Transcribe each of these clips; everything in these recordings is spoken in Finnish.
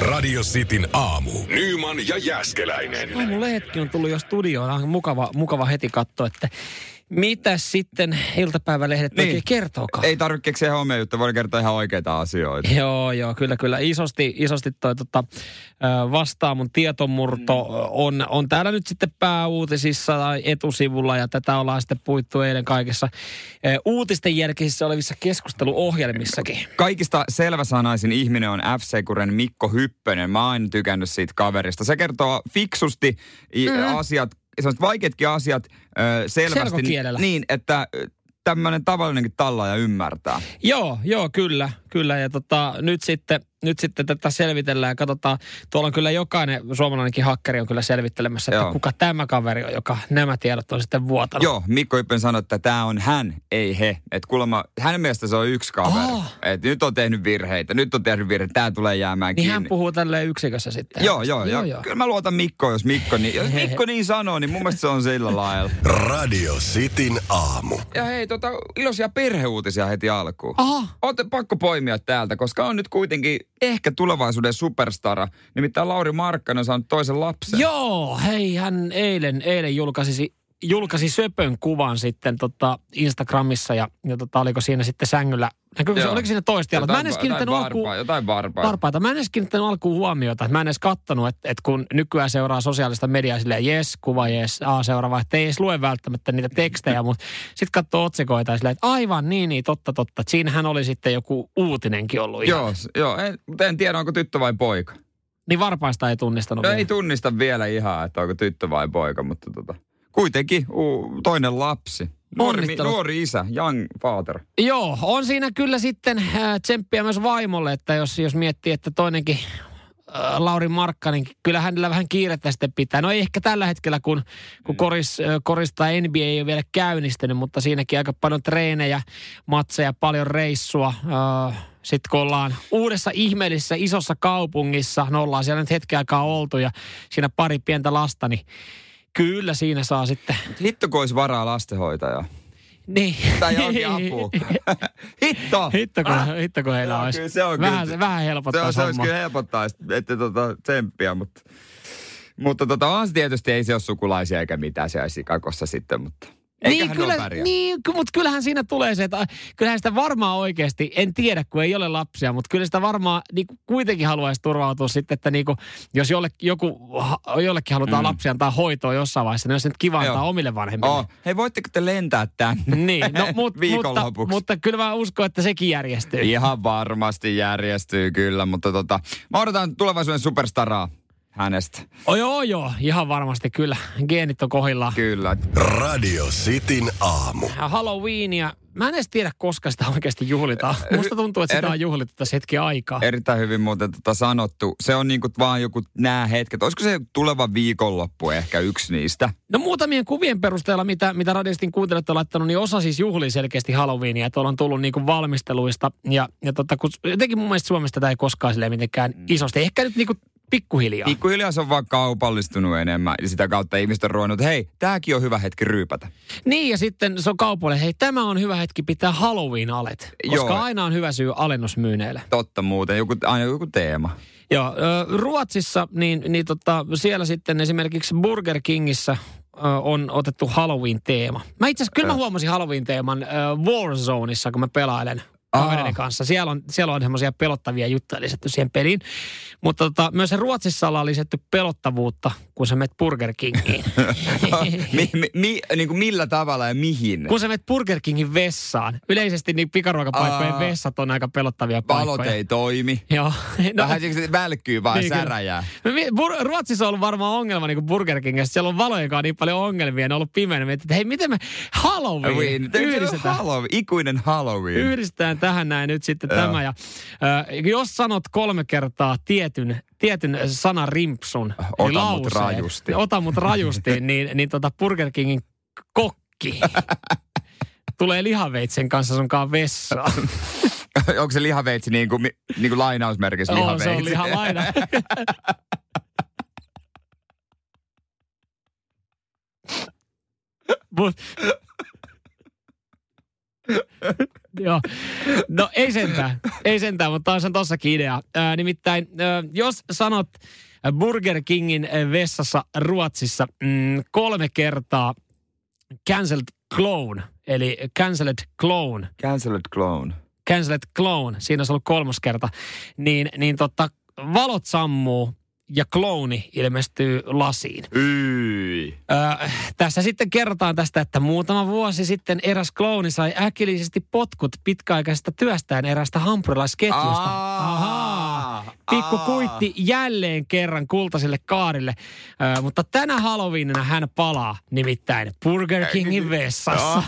Radio Cityn aamu. Nyman ja Jäskeläinen. Aamu lehetkin on tullut jo studioon. On mukava, mukava heti katsoa, että mitä sitten iltapäivälehdet niin. oikein kertookaan. Ei tarvitse keksiä hommia juttuja, voi kertoa ihan oikeita asioita. Joo, joo, kyllä, kyllä. Isosti, isosti toi tota, vastaa mun tietomurto mm. on, on täällä nyt sitten pääuutisissa tai etusivulla ja tätä ollaan sitten puittu eilen kaikissa uutisten jälkeisissä olevissa keskusteluohjelmissakin. Kaikista selväsanaisin ihminen on f Mikko Hyppönen. Mä oon tykännyt siitä kaverista. Se kertoo fiksusti mm. asiat sellaiset vaikeatkin asiat ö, selvästi niin, että tämmöinen tavallinenkin tallaaja ymmärtää. Joo, joo, kyllä, kyllä. Ja tota, nyt sitten nyt sitten tätä selvitellään ja katsotaan. Tuolla on kyllä jokainen suomalainenkin hakkeri on kyllä selvittelemässä, että Joo. kuka tämä kaveri on, joka nämä tiedot on sitten vuotanut. Joo, Mikko Yppen sanoi, että tämä on hän, ei he. Että kuulemma, hänen mielestä se on yksi kaveri. Oh. Että nyt on tehnyt virheitä, nyt on tehnyt virheitä, tämä tulee jäämään niin kiinni. hän puhuu tälleen yksikössä sitten. Joo, joo, joo, joo. Kyllä mä luotan Mikko, jos Mikko niin, jos Mikko niin sanoo, niin mun mielestä se on sillä lailla. Radio Cityn aamu. Ja hei, tota, iloisia perheuutisia heti alkuun. Aha. Ootte pakko poimia täältä, koska on nyt kuitenkin ehkä tulevaisuuden superstara. Nimittäin Lauri Markkanen on saanut toisen lapsen. Joo, hei, hän eilen, eilen julkaisi, julkaisi söpön kuvan sitten tota Instagramissa ja, ja tota, oliko siinä sitten sängyllä Näkyykö se, oliko siinä toista jalalla? Mä en edes kiinnittänyt alkuun... Jotain varpaa. Varpaita. Mä en edes kiinnittänyt alkuun huomiota. Mä en edes kattonut, että, että kun nykyään seuraa sosiaalista mediaa silleen, jes, kuva jes, a seuraava. Että ei edes lue välttämättä niitä tekstejä, mutta sitten katsoo otsikoita ja silleen, että aivan niin, niin, totta, totta. Että siinähän oli sitten joku uutinenkin ollut. Ihan. Joo, joo en, en tiedä, onko tyttö vai poika. Niin varpaista ei tunnistanut no, vielä. ei tunnista vielä ihan, että onko tyttö vai poika, mutta tota, kuitenkin uu, toinen lapsi. Nuori, nuori isä, young father. Joo, on siinä kyllä sitten äh, tsemppiä myös vaimolle, että jos, jos miettii, että toinenkin äh, Lauri Markkanen, kyllä hänellä vähän kiirettä sitten pitää. No ei ehkä tällä hetkellä, kun, kun mm. koris, äh, korista NBA ei ole vielä käynnistynyt, mutta siinäkin aika paljon treenejä, matseja, paljon reissua. Äh, sitten kun ollaan uudessa ihmeellisessä isossa kaupungissa, no ollaan siellä nyt hetken aikaa oltu ja siinä pari pientä lasta, niin Kyllä siinä saa sitten. Hitto kun olisi varaa lastenhoitajaa. Niin. Tai johonkin apua. Hitto! Hitto kun, ah. hitto kun heillä olisi. Kyllä se on vähän, kyllä, vähän helpottaa se, se olisi kyllä helpottaa, että tota, tsemppiä, mutta, mutta tota, on se tietysti ei se ole sukulaisia eikä mitään se kakossa sitten, mutta niin, kyllä, niin, mutta kyllähän siinä tulee se, että kyllähän sitä varmaan oikeasti, en tiedä kun ei ole lapsia, mutta kyllä sitä varmaan niin kuitenkin haluaisi turvautua sitten, että niin kuin, jos jolle, joku, jollekin halutaan mm. lapsia antaa hoitoa jossain vaiheessa, niin olisi nyt kiva antaa omille vanhemmille. Oh. Hei, voitteko te lentää tänne niin, no, mut, mutta, mutta kyllä mä uskon, että sekin järjestyy. Ihan varmasti järjestyy kyllä, mutta tota, mä odotan tulevaisuuden superstaraa hänestä. Oh, joo, joo, ihan varmasti kyllä. Geenit on kohillaan. Kyllä. Radio Cityn aamu. Halloweenia. Mä en edes tiedä, koska sitä oikeasti juhlitaan. Musta tuntuu, että sitä on juhlittu tässä hetki aikaa. Erittäin hyvin muuten tota sanottu. Se on niinku vaan joku nämä hetket. Olisiko se tuleva viikonloppu ehkä yksi niistä? No muutamien kuvien perusteella, mitä, mitä radiostin kuuntelijat on laittanut, niin osa siis juhlii selkeästi Halloweenia. Tuolla on tullut niinku valmisteluista. Ja, ja tota, kun, jotenkin mun mielestä Suomesta tämä ei koskaan silleen mitenkään mm. isosti. Ehkä nyt niinku Pikkuhiljaa. Pikkuhiljaa se on vaan kaupallistunut enemmän ja sitä kautta ihmiset on ruvennut, hei, tämäkin on hyvä hetki ryypätä. Niin ja sitten se on kaupalle, hei, tämä on hyvä hetki pitää Halloween-alet. Koska Joo. aina on hyvä syy alennusmyyneille. Totta muuten, joku, aina joku teema. Joo, Ruotsissa, niin, niin tota, siellä sitten esimerkiksi Burger Kingissä on otettu Halloween-teema. Mä itse asiassa, kyllä mä huomasin Halloween-teeman Warzoneissa, kun mä pelailen kavereiden kanssa. Siellä on, siellä on semmoisia pelottavia juttuja lisätty siihen peliin. Mutta tota, myös Ruotsissa ollaan lisätty pelottavuutta, kun sä menet Burger Kingiin. mi, mi, mi, niin kuin millä tavalla ja mihin? Kun sä menet Burger Kingin vessaan. Yleisesti niin pikaruokapaikkojen Aa, vessat on aika pelottavia paikkoja. Valot ei toimi. Joo. No, Vähän siksi välkkyy vaan niin, säräjää. No Ruotsissa on ollut varmaan ongelma niin kuin Burger Kingissä. Siellä on valojen kanssa niin paljon ongelmia. Ne on ollut pimeänä. Että hei, miten me Halloween yhdistetään. Halloween, ikuinen Halloween. Yhdistetään tähän näin nyt sitten Joo. tämä. Ja, äh, jos sanot kolme kertaa tietyn, tietyn sanan rimpsun, ota niin lauseen, mut rajusti. Ota mut rajusti, niin, niin tota Burger Kingin kokki tulee lihaveitsen kanssa sunkaan vessaan. Onko se lihaveitsi niin kuin, niin kuin lainausmerkissä lihaveitsi? On, se on lihalaina. Mut, Joo. No ei sentään, ei sentään, mutta on tossakin idea. Ää, nimittäin, ää, jos sanot Burger Kingin vessassa Ruotsissa mm, kolme kertaa cancelled clone, eli cancelled clone. Cancelled clone. Cancelled clone, siinä olisi ollut kolmas kerta. Niin, niin totta, valot sammuu ja klooni ilmestyy lasiin. Öö, tässä sitten kerrotaan tästä, että muutama vuosi sitten eräs klooni sai äkillisesti potkut pitkäaikaisesta työstään erästä hampurilaisketjusta. Ahaa. Pikku kuitti jälleen kerran kultaiselle kaarille. Öö, mutta tänä Halloweenina hän palaa nimittäin Burger Kingin vessassa.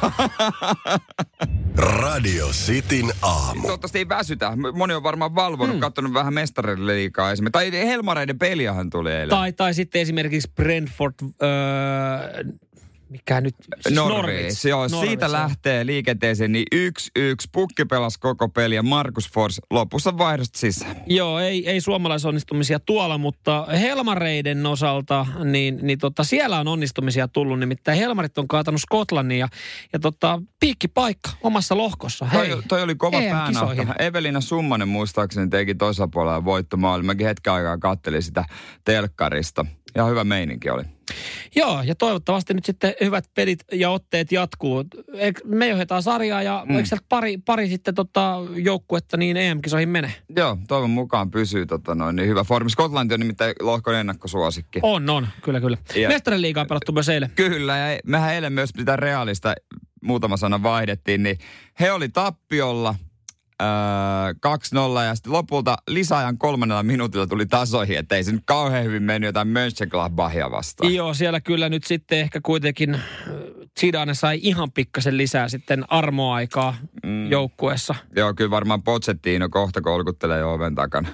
Radio Cityn aamu. Toivottavasti ei väsytä. Moni on varmaan valvonut, hmm. katsonut vähän mestarille liikaa esimerkiksi. Tai Helmareiden peliahan tuli eilen. Tai, tai sitten esimerkiksi Brentford, öö, mikä nyt, siis Norwich. Joo, Norwich, siitä lähtee liikenteeseen, niin yksi yksi pukki pelasi koko peli ja Markus Fors lopussa vaihdosta sisään. Joo, ei, ei suomalaisonnistumisia tuolla, mutta Helmareiden osalta, niin, niin tota, siellä on onnistumisia tullut, nimittäin Helmarit on kaatanut Skotlannin ja, ja tota, piikkipaikka omassa lohkossa. Hei, toi, toi oli kova päänahto. Evelina Summanen muistaakseni teki toisella puolella voittomaali. Mäkin hetken aikaa kattelin sitä telkkarista. Ja hyvä meininki oli. Joo, ja toivottavasti nyt sitten hyvät pelit ja otteet jatkuu. Me johdetaan sarjaa ja mm. eikö pari, pari sitten tota joukkuetta niin EM-kisoihin mene? Joo, toivon mukaan pysyy tota noin, niin hyvä formi. Skotlanti on nimittäin lohkon ennakkosuosikki. On, on, kyllä, kyllä. Ja, Mestarien liigaa pelattu myös eilen. Kyllä, ja mehän eilen myös pitää realista muutama sana vaihdettiin, niin he oli tappiolla – öö, 2-0 ja sitten lopulta lisäajan kolmannella minuutilla tuli tasoihin, että ei se nyt kauhean hyvin mennyt jotain Mönchengladbachia vastaan. Joo, siellä kyllä nyt sitten ehkä kuitenkin Zidane sai ihan pikkasen lisää sitten armoaikaa mm. joukkueessa. Joo, kyllä varmaan Pochettino kohta kolkuttelee jo oven takana.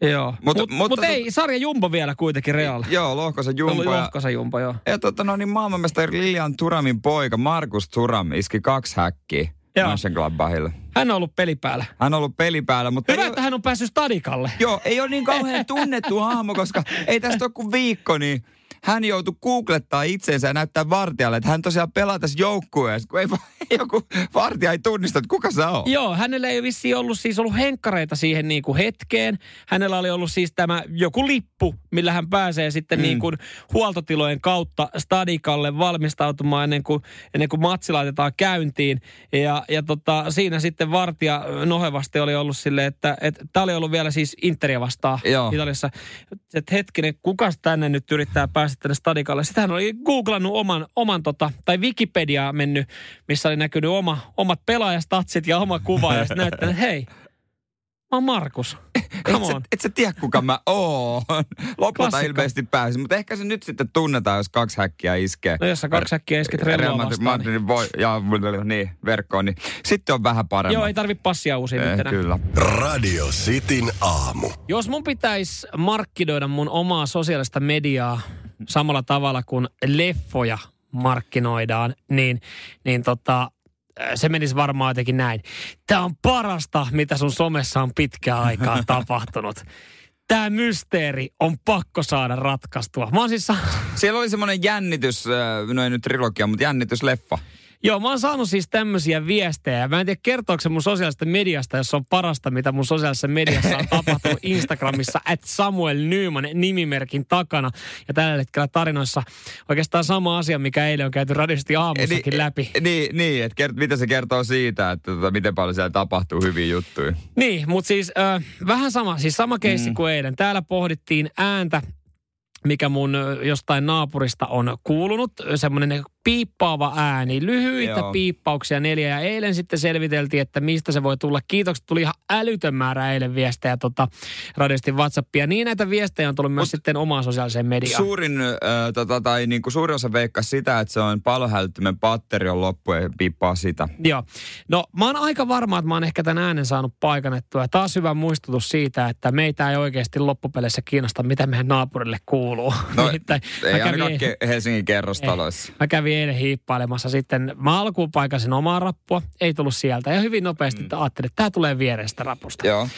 Joo, mutta mut, mut, mut ei, sarja Jumbo vielä kuitenkin Real. Joo, lohkosa Jumbo. Lohkosa Jumbo, joo. Ja tota, no niin maailmanmestari Lilian Turamin poika Markus Turam iski kaksi häkkiä. Mönchengladbachille. Hän on ollut pelipäällä. Hän on ollut pelipäällä, mutta... Hyvä, ei että ole... hän on päässyt stadikalle. Joo, ei ole niin kauhean tunnettu hahmo, koska ei tästä ole kuin viikko, niin hän joutui googlettaa itseensä ja näyttää vartijalle, että hän tosiaan pelaa tässä joukkueessa, kun ei, joku vartija ei tunnista, että kuka se on. Joo, hänellä ei vissi ollut siis ollut henkkareita siihen niin kuin hetkeen. Hänellä oli ollut siis tämä joku lippu, millä hän pääsee sitten mm. niin kuin huoltotilojen kautta stadikalle valmistautumaan ennen kuin, ennen kuin matsi laitetaan käyntiin. Ja, ja tota, siinä sitten vartija nohevasti oli ollut silleen, että tämä oli ollut vielä siis Interia vastaan Joo. Italiassa. Että hetkinen, kukas tänne nyt yrittää päästä tänne stadikalle. Sitten hän oli googlannut oman, oman tota, tai Wikipediaa mennyt, missä oli näkynyt oma, omat pelaajastatsit ja oma kuva. Ja sitten näyttänyt, että hei, mä oon Markus. Come et, sä, et sä tiedä, kuka mä oon. Lopulta Klassikko. ilmeisesti pääsi, mutta ehkä se nyt sitten tunnetaan, jos kaksi häkkiä iskee. No jos sä kaksi häkkiä isket Real Madrid, Madrid niin. voi, ja, niin, verkkoon, niin sitten on vähän paremmin. Joo, ei tarvi passia uusia eh, nyt Kyllä. Radio Cityn aamu. Jos mun pitäisi markkinoida mun omaa sosiaalista mediaa samalla tavalla kuin leffoja markkinoidaan, niin, niin tota, se menisi varmaan jotenkin näin. Tämä on parasta, mitä sun somessa on pitkään aikaa tapahtunut. Tämä mysteeri on pakko saada ratkaistua. Mä siis... Siellä oli semmoinen jännitys, no ei nyt trilogia, mutta jännitysleffa. Joo, mä oon saanut siis tämmöisiä viestejä. Mä en tiedä, kertooko se mun sosiaalisesta mediasta, jos on parasta, mitä mun sosiaalisessa mediassa on tapahtunut Instagramissa, at Samuel Nyman nimimerkin takana. Ja tällä hetkellä tarinoissa oikeastaan sama asia, mikä eilen on käyty radiosti aamussakin niin, läpi. Niin, niin että kert, mitä se kertoo siitä, että tota, miten paljon siellä tapahtuu hyviä juttuja. Niin, mutta siis äh, vähän sama, siis sama keissi mm. kuin eilen. Täällä pohdittiin ääntä, mikä mun jostain naapurista on kuulunut. Semmoinen piippaava ääni, lyhyitä Joo. piippauksia neljä. Ja eilen sitten selviteltiin, että mistä se voi tulla. Kiitokset, tuli ihan älytön määrä eilen viestejä tota, radiosti WhatsAppia. Niin näitä viestejä on tullut myös Mut sitten omaan sosiaaliseen mediaan. Suurin, äh, tota, tai niin kuin suurin osa veikkaa sitä, että se on palohälyttimen patteri on loppu ja piippaa sitä. Joo. No mä oon aika varma, että mä oon ehkä tämän äänen saanut paikannettua. Ja taas hyvä muistutus siitä, että meitä ei oikeasti loppupeleissä kiinnosta, mitä meidän naapurille kuuluu. No, ei ainakaan Helsingin kerrostaloissa. Mä kävin eilen hiippailemassa sitten. Mä alkuun paikasin omaa rappua, ei tullut sieltä. Ja hyvin nopeasti mm. ajattelin, että tämä tulee vierestä rapusta. Joo.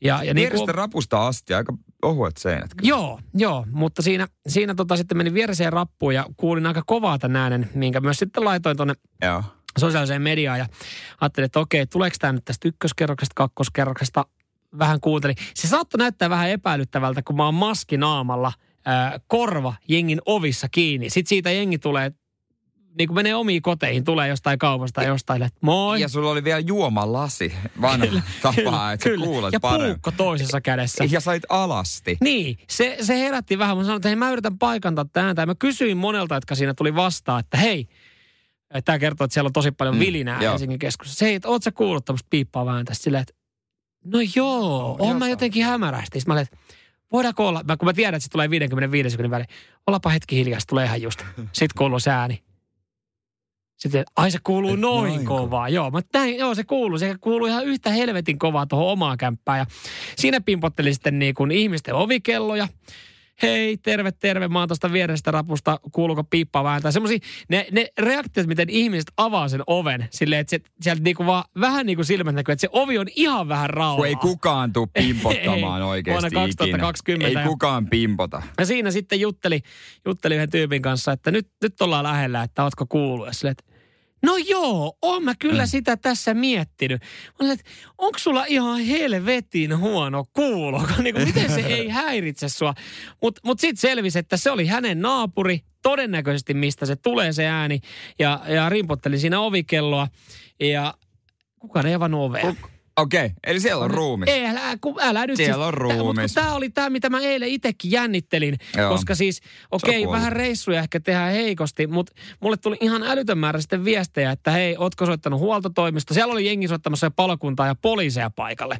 Ja, ja niin kuin, rapusta asti, aika ohuet seinät. Joo, joo, mutta siinä, siinä tota sitten meni viereseen rappuun ja kuulin aika kovaa tämän äänen, minkä myös sitten laitoin tuonne sosiaaliseen mediaan ja ajattelin, että okei, tuleeko tämä nyt tästä ykköskerroksesta, kakkoskerroksesta, vähän kuuntelin. Se saattoi näyttää vähän epäilyttävältä, kun mä oon maskinaamalla korva jengin ovissa kiinni. Sitten siitä jengi tulee niin kuin menee omiin koteihin, tulee jostain kaupasta jostain, että moi. Ja sulla oli vielä juomalasi, vanha tapaa, että kyllä. kuulet Ja paremmin. puukko toisessa kädessä. Ja sait alasti. Niin, se, se herätti vähän. Mä sanoin, että hei, mä yritän paikantaa tähän. mä kysyin monelta, jotka siinä tuli vastaan, että hei, tämä kertoo, että siellä on tosi paljon mm, vilinää joo. Helsingin keskustassa. Se, että oot sä kuullut tämmöistä piippaa vähän tästä silleen, että no joo, on mä jotenkin hämärästi. Sitten mä olin, että voidaanko olla, kun mä tiedän, että se tulee 55 sekunnin väliin, ollapa hetki hiljaa, tulee ihan just. Sitten kuuluu se ääni. Sitten, ai se kuuluu Et noin, noin kovaa. Joo, mutta näin, joo, se kuuluu. Se kuuluu ihan yhtä helvetin kovaa tuohon omaan kämppään. Ja siinä pimpotteli sitten niin kuin ihmisten ovikelloja hei, terve, terve, mä oon tuosta vierestä rapusta, kuuluuko piippaa vähän. Tai semmosia, ne, ne reaktiot, miten ihmiset avaa sen oven, silleen, että se, sieltä niinku vaan vähän niin kuin silmät näkyy, että se ovi on ihan vähän rauhaa. Kun ei kukaan tuu pimpottamaan oikeasti Vuonna 2020. Ikinä. Ei kukaan pimpota. Ja siinä sitten jutteli, jutteli yhden tyypin kanssa, että nyt, nyt ollaan lähellä, että ootko kuullut. Ja silleen, että No joo, oon mä kyllä mm. sitä tässä miettinyt. Mä olen, että onko sulla ihan helvetin huono kuulo? niin kuin, miten se ei häiritse sua? Mutta mut, sitten selvisi, että se oli hänen naapuri, todennäköisesti mistä se tulee se ääni. Ja, ja rimpotteli siinä ovikelloa. Ja kukaan ei avannut ovea. Okei, okay. eli siellä on ruumis. Ei, älä, kun, älä nyt Siellä siis, on ruumis. Tämä oli tämä, mitä mä eilen itsekin jännittelin. Joo. Koska siis, okei, okay, vähän reissuja ehkä tehdään heikosti, mutta mulle tuli ihan älytön määrä sitten viestejä, että hei, ootko soittanut huoltotoimista? Siellä oli jengi soittamassa palokuntaa ja poliiseja paikalle.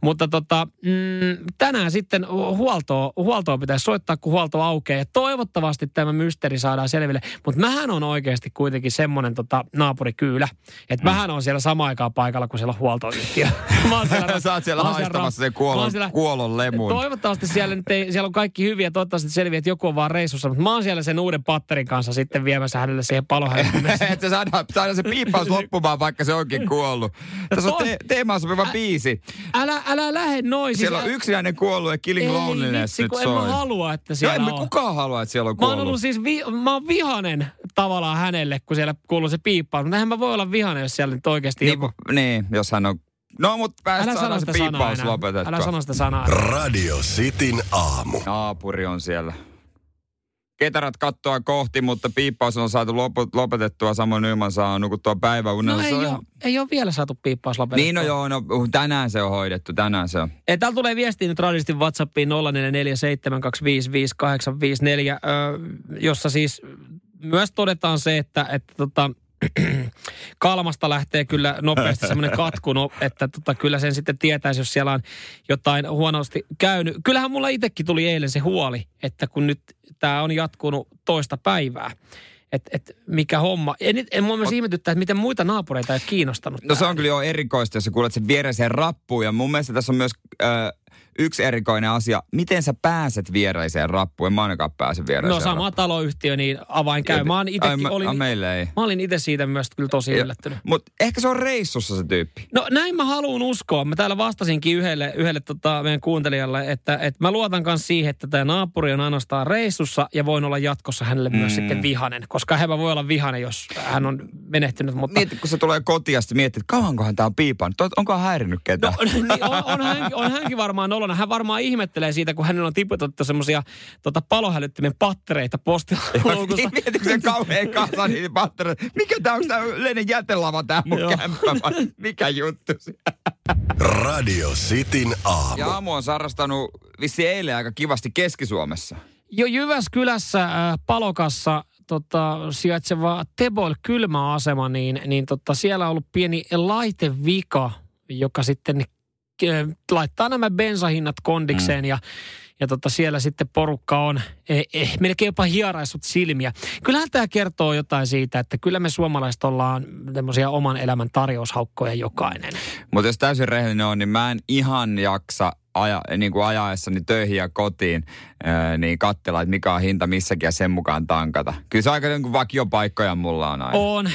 Mutta tota, mm, tänään sitten huoltoa, huoltoa pitäisi soittaa, kun huolto aukeaa. Ja toivottavasti tämä mysteeri saadaan selville. Mutta mähän on oikeasti kuitenkin semmoinen tota, naapurikyylä, että mm. mähän on siellä samaan aikaan paikalla, kun siellä on huoltoyhtiö. mä oon siellä, Sä oot siellä haistamassa sen kuolon, siellä, kuolon lemun. Toivottavasti siellä, nyt ei, siellä on kaikki hyviä, toivottavasti selviää, että joku on vaan reissussa, mutta mä oon siellä sen uuden patterin kanssa sitten viemässä hänelle siihen palohälytimeen. että saadaan, saadaan se piippaus loppumaan, vaikka se onkin kuollut. Tässä on te, teemaan sopiva ä, biisi. Älä, älä lähde noin. Siellä siis, on yksinäinen kuollut ja Killing ei, Loneliness vitsi, nyt soi. en mä halua, että siellä no, emme on. kukaan halua, että siellä on kuollut. Mä oon ollut siis, vi, mä oon vihanen tavallaan hänelle, kun siellä kuuluu se piippaus. Mutta eihän mä voi olla vihanen, jos siellä nyt oikeasti niin, joku... Niin, jos hän on No, mutta päästä saada se piippaus lopetettua. Älä sano sitä sanaa. Radio Cityn aamu. Naapuri on siellä. Ketarat kattoa kohti, mutta piippaus on saatu lopetettua. Samoin Nyman saa nukuttua päiväunella. No ei, ole, ihan... ei ole vielä saatu piippaus lopetettua. Niin no joo, no tänään se on hoidettu, tänään se on. Ei, täällä tulee viestiä nyt radistin WhatsAppiin 0447255854, jossa siis myös todetaan se, että, että tota, Kalmasta lähtee kyllä nopeasti semmoinen katku, no, että tota, kyllä sen sitten tietäisi, jos siellä on jotain huonosti käynyt. Kyllähän mulla itsekin tuli eilen se huoli, että kun nyt tämä on jatkunut toista päivää, että et mikä homma. En, en mua myös ihmetyttää, että miten muita naapureita ei ole kiinnostanut. No se on kyllä jo erikoista, jos sä kuulet sen viereiseen rappuun. Ja mun mielestä tässä on myös äh, yksi erikoinen asia. Miten sä pääset viereiseen rappuun? En mä ainakaan pääse viereiseen No sama rappuun. taloyhtiö, niin avain käy. Mä, itekin, ai, olin, a, meille ei. mä olin itse siitä myös kyllä tosi ja, yllättynyt. Mutta ehkä se on reissussa se tyyppi. No näin mä haluan uskoa. Mä täällä vastasinkin yhdelle, yhdelle tota, meidän kuuntelijalle, että, että mä luotan myös siihen, että tämä naapuri on ainoastaan reissussa ja voin olla jatkossa hänelle mm. myös sitten vihanen. Koska hän voi olla vihanen, jos hän on menehtynyt. Mutta... Mieti, kun se tulee kotia, sitten miettii, että kauankohan tämä on piipannut. Onko hän häirinnyt ketään? No, niin on, on, hänkin, on hänkin varmaan nolona. Hän varmaan ihmettelee siitä, kun hänellä on tiputettu semmoisia tota, palohälyttimen pattereita postiloukusta. Mietitkö se kauhean kasa niitä pattereita? Mikä tää on tämä yleinen jätelava tää mun kämppä? Mikä juttu? Radio Cityn aamu. Ja aamu on sarrastanut vissi eilen aika kivasti Keski-Suomessa. Jo Jyväskylässä äh, Palokassa tota, sijaitseva Tebol kylmäasema, niin, niin tota, siellä on ollut pieni laitevika, joka sitten laittaa nämä bensahinnat kondikseen mm. ja ja tota siellä sitten porukka on eh, eh, melkein jopa hieraissut silmiä. Kyllähän tämä kertoo jotain siitä, että kyllä me suomalaiset ollaan tämmöisiä oman elämän tarjoushaukkoja jokainen. Mutta jos täysin rehellinen on, niin mä en ihan jaksa aja, niin kuin ajaessani töihin ja kotiin, ää, niin katsella, että mikä on hinta missäkin ja sen mukaan tankata. Kyllä se aika niin kuin vakiopaikkoja mulla on aina. On.